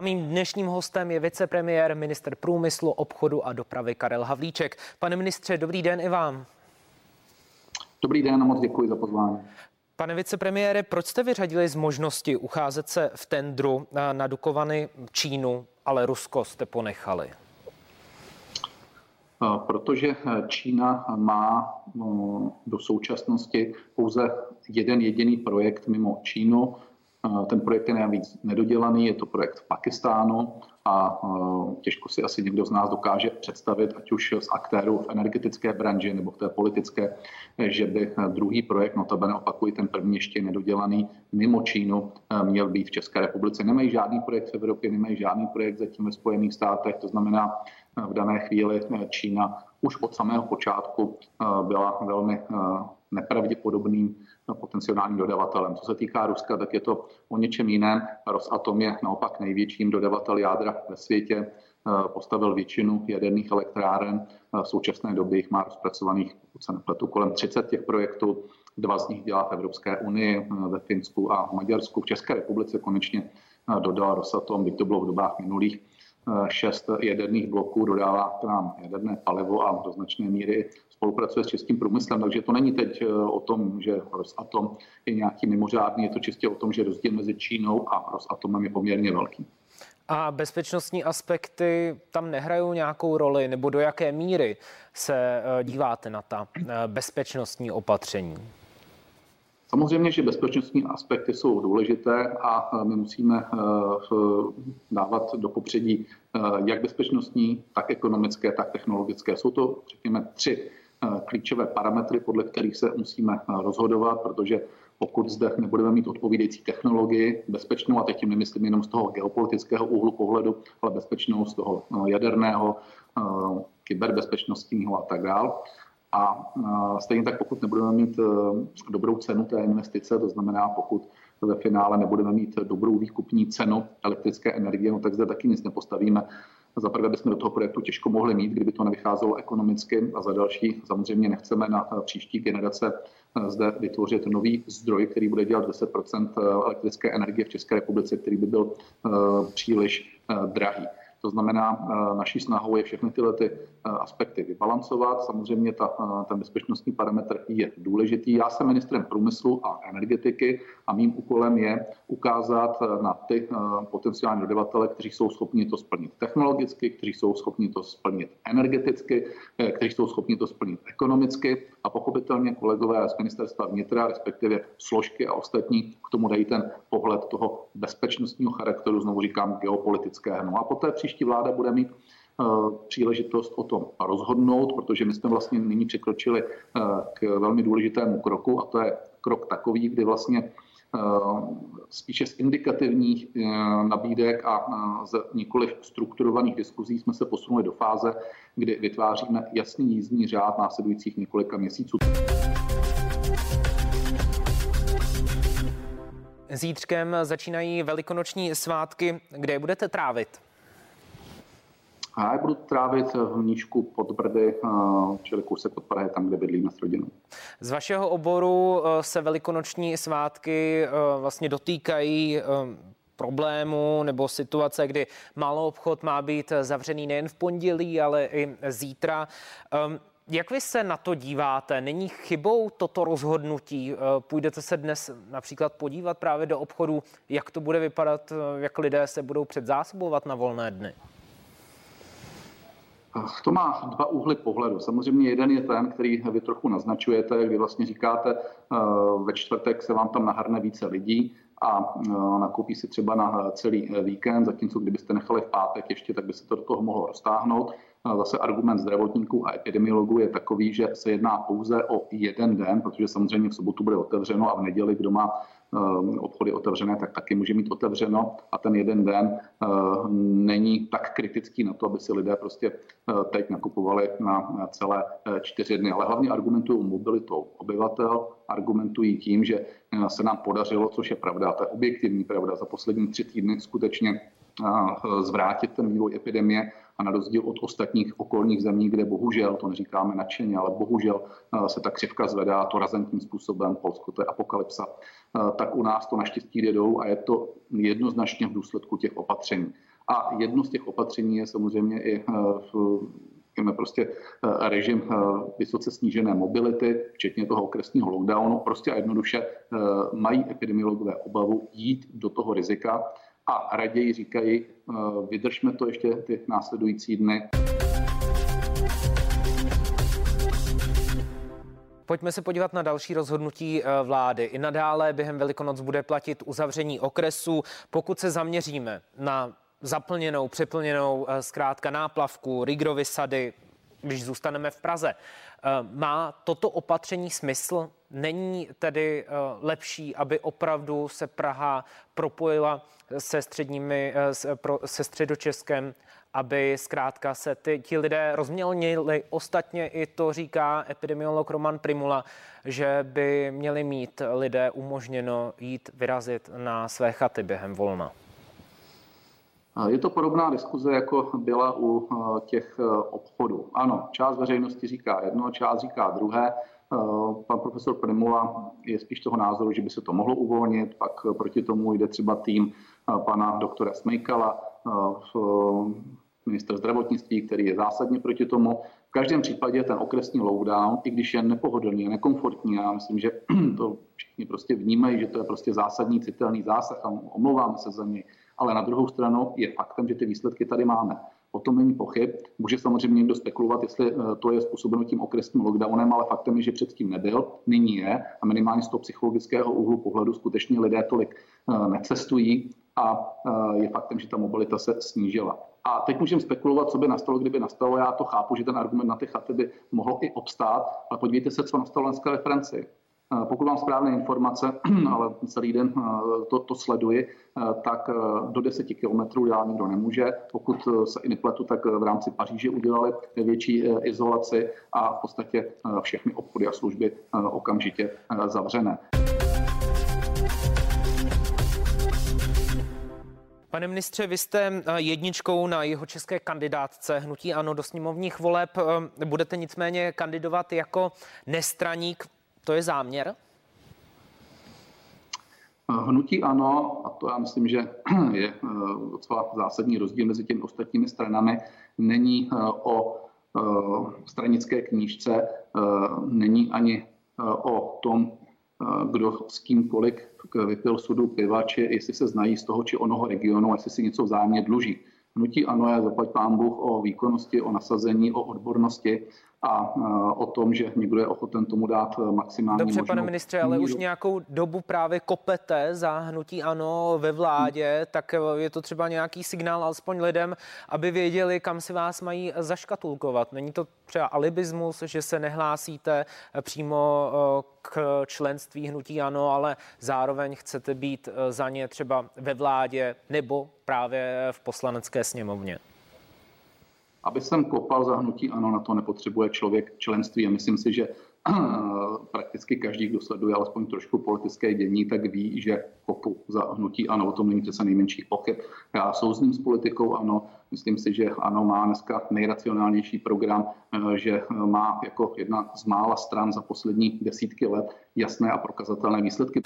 Mým dnešním hostem je vicepremiér, minister průmyslu, obchodu a dopravy Karel Havlíček. Pane ministře, dobrý den i vám. Dobrý den a moc děkuji za pozvání. Pane vicepremiére, proč jste vyřadili z možnosti ucházet se v tendru na Dukovany Čínu, ale Rusko jste ponechali? Protože Čína má do současnosti pouze jeden jediný projekt mimo Čínu, ten projekt je navíc nedodělaný, je to projekt v Pakistánu a těžko si asi někdo z nás dokáže představit, ať už z aktérů v energetické branži nebo v té politické, že by druhý projekt, notabene opakuji, ten první ještě nedodělaný, mimo Čínu měl být v České republice. Nemají žádný projekt v Evropě, nemají žádný projekt zatím ve Spojených státech, to znamená, v dané chvíli Čína už od samého počátku byla velmi nepravděpodobným potenciálním dodavatelem. Co se týká Ruska, tak je to o něčem jiném. Rosatom je naopak největším dodavatel jádra ve světě, postavil většinu jaderných elektráren. V současné době jich má rozpracovaných, pokud se nepletu, kolem 30 těch projektů. Dva z nich dělá v Evropské unii, ve Finsku a v Maďarsku. V České republice konečně dodal Rosatom, byť to bylo v dobách minulých, šest jaderných bloků, dodává k nám jaderné palivo a do značné míry spolupracuje s českým průmyslem, takže to není teď eh, o tom, že Rosatom je nějaký mimořádný, je to čistě o tom, že rozdíl mezi Čínou a Rosatomem je poměrně velký. A bezpečnostní aspekty tam nehrají nějakou roli, nebo do jaké míry se eh, díváte na ta eh, bezpečnostní opatření? Samozřejmě, že bezpečnostní aspekty jsou důležité a my musíme dávat do popředí jak bezpečnostní, tak ekonomické, tak technologické. Jsou to, řekněme, tři klíčové parametry, podle kterých se musíme rozhodovat, protože pokud zde nebudeme mít odpovídající technologii, bezpečnou, a teď tím nemyslím jenom z toho geopolitického úhlu pohledu, ale bezpečnou z toho jaderného, kyberbezpečnostního a tak dále. A stejně tak, pokud nebudeme mít dobrou cenu té investice, to znamená, pokud ve finále nebudeme mít dobrou výkupní cenu elektrické energie, no tak zde taky nic nepostavíme. Za prvé bychom do toho projektu těžko mohli mít, kdyby to nevycházelo ekonomicky a za další samozřejmě nechceme na příští generace zde vytvořit nový zdroj, který bude dělat 10 eh, elektrické energie v České republice, který by byl příliš drahý. To znamená, eh, naší snahou je všechny tyhle ty eh, aspekty vybalancovat. Samozřejmě ta, eh, ten bezpečnostní parametr je důležitý. Já jsem ministrem průmyslu a energetiky a mým úkolem je ukázat na ty potenciální dodavatele, kteří jsou schopni to splnit technologicky, kteří jsou schopni to splnit energeticky, kteří jsou schopni to splnit ekonomicky a pochopitelně kolegové z ministerstva vnitra, respektive složky a ostatní k tomu dají ten pohled toho bezpečnostního charakteru, znovu říkám geopolitického. No a poté příští vláda bude mít eh, příležitost o tom rozhodnout, protože my jsme vlastně nyní překročili eh, k velmi důležitému kroku a to je krok takový, kdy vlastně eh, spíše z indikativních nabídek a z nikoli strukturovaných diskuzí jsme se posunuli do fáze, kdy vytváříme jasný jízdní řád následujících několika měsíců. Zítřkem začínají velikonoční svátky. Kde je budete trávit? A já budu trávit v Mníčku pod Brdy, čili kousek od Prahy, tam, kde bydlíme s rodinou. Z vašeho oboru e, se velikonoční svátky e, vlastně dotýkají problému nebo situace, kdy malou obchod má být zavřený nejen v pondělí, ale i zítra. Jak vy se na to díváte? Není chybou toto rozhodnutí? Půjdete se dnes například podívat právě do obchodu, jak to bude vypadat, jak lidé se budou předzásobovat na volné dny? To má dva úhly pohledu. Samozřejmě jeden je ten, který vy trochu naznačujete, kdy vlastně říkáte, eh, ve čtvrtek se vám tam nahrne více lidí a eh, nakoupí si třeba na celý víkend, zatímco kdybyste nechali v pátek ještě, tak by se to do toho mohlo roztáhnout. Zase argument zdravotníků a epidemiologů je takový, že se jedná pouze o jeden den, protože samozřejmě v sobotu bude otevřeno a v neděli, kdo má Eh, obchody otevřené, tak taky může mít otevřeno a ten jeden den eh, není tak kritický na to, aby si lidé prostě eh, teď nakupovali na celé čtyři dny. Ale hlavně argumentují mobilitou obyvatel, argumentují tím, že se nám podařilo, což je pravda, to je objektivní pravda, za poslední tři týdny skutečně zvrátit ten vývoj epidemie a na rozdíl od ostatních okolních zemí, kde bohužel, to neříkáme nadšeně, ale bohužel se ta křivka zvedá to razantním způsobem, Polsko to je apokalypsa, tak u nás to naštěstí jdou a je to jednoznačně v důsledku těch opatření. A jedno z těch opatření je samozřejmě i řekněme prostě režim vysoce snížené mobility, včetně toho okresního lockdownu. Prostě a jednoduše mají epidemiologové obavu jít do toho rizika a raději říkají, vydržme to ještě ty následující dny. Pojďme se podívat na další rozhodnutí eh, vlády. I nadále během Velikonoc bude platit uzavření okresu. Pokud se zaměříme na zaplněnou, přeplněnou eh, zkrátka náplavku, Rigrovy sady, když zůstaneme v Praze. Eh, má toto opatření smysl? Není tedy lepší, aby opravdu se Praha propojila se středními, se středočeskem aby zkrátka se ty, ti lidé rozmělnili. Ostatně i to říká epidemiolog Roman Primula, že by měli mít lidé umožněno jít vyrazit na své chaty během volna. Je to podobná diskuze, jako byla u eh, těch eh, obchodů. Ano, část veřejnosti říká jedno, část říká druhé. Eh, pan profesor Primula je spíš toho názoru, že by se to mohlo uvolnit, pak proti tomu jde třeba tým pana doktora Smejkala, minister zdravotnictví, který je zásadně proti tomu. V každém případě ten okresní lockdown, i když je nepohodlný nekomfortní, já myslím, že to všichni prostě vnímají, že to je prostě zásadní citelný zásah a omlouváme se za něj. Ale na druhou stranu je faktem, že ty výsledky tady máme. O tom není pochyb. Může samozřejmě někdo spekulovat, jestli eh, to je způsobeno tím okresním lockdownem, ale faktem je, že předtím nebyl, nyní je a minimálně z toho psychologického úhlu pohledu skutečně lidé tolik eh, necestují a eh, je faktem, že ta mobilita se snížila. A teď můžeme spekulovat, co by nastalo, kdyby nastalo. Já to chápu, že ten argument na ty chaty by mohl i obstát, ale podívejte se, co nastalo dneska ve Francii. Pokud mám správné informace, ale celý den to, to sleduji, tak do 10 kilometrů já nikdo nemůže. Pokud se i nepletu, tak v rámci Paříže udělali větší izolaci a v podstatě všechny obchody a služby okamžitě zavřené. Pane ministře, vy jste eh, jedničkou na jeho české kandidátce hnutí ANO do sněmovních voleb. Eh, budete nicméně kandidovat jako nestraník. To je záměr? Hnutí ano, a to já myslím, že je eh, docela zásadní rozdíl mezi těmi ostatními stranami, není o stranické knížce, není ani o tom, kdo s kým kolik vypil sudu piva, či jestli se znají z toho či onoho regionu, jestli si něco vzájemně dluží. Hnutí ano je zaplať pán Bůh o výkonnosti, o nasazení, o odbornosti a o tom, že někdo je ochoten tomu dát e, maximální Dobře, pane ministře, ale už nějakou dobu právě kopete za hnutí ano ve vládě, tak e, je to třeba nějaký signál alespoň lidem, aby věděli, kam si vás mají zaškatulkovat. Není to třeba alibismus, že se nehlásíte e, přímo k členství hnutí ano, ale zároveň chcete být za ně třeba ve vládě nebo právě v poslanecké sněmovně? Aby jsem kopal zahnutí, ano, na to nepotřebuje člověk členství a myslím si, že prakticky každý, kdo sleduje alespoň trošku politické dění, tak ví, že kopu za hnutí ano, o tom není přece nejmenších pochyb. Já souzním s politikou, ano, myslím si, že ano, má dneska nejracionálnější program, e, že má jako jedna z mála stran za poslední desítky let jasné a prokazatelné výsledky.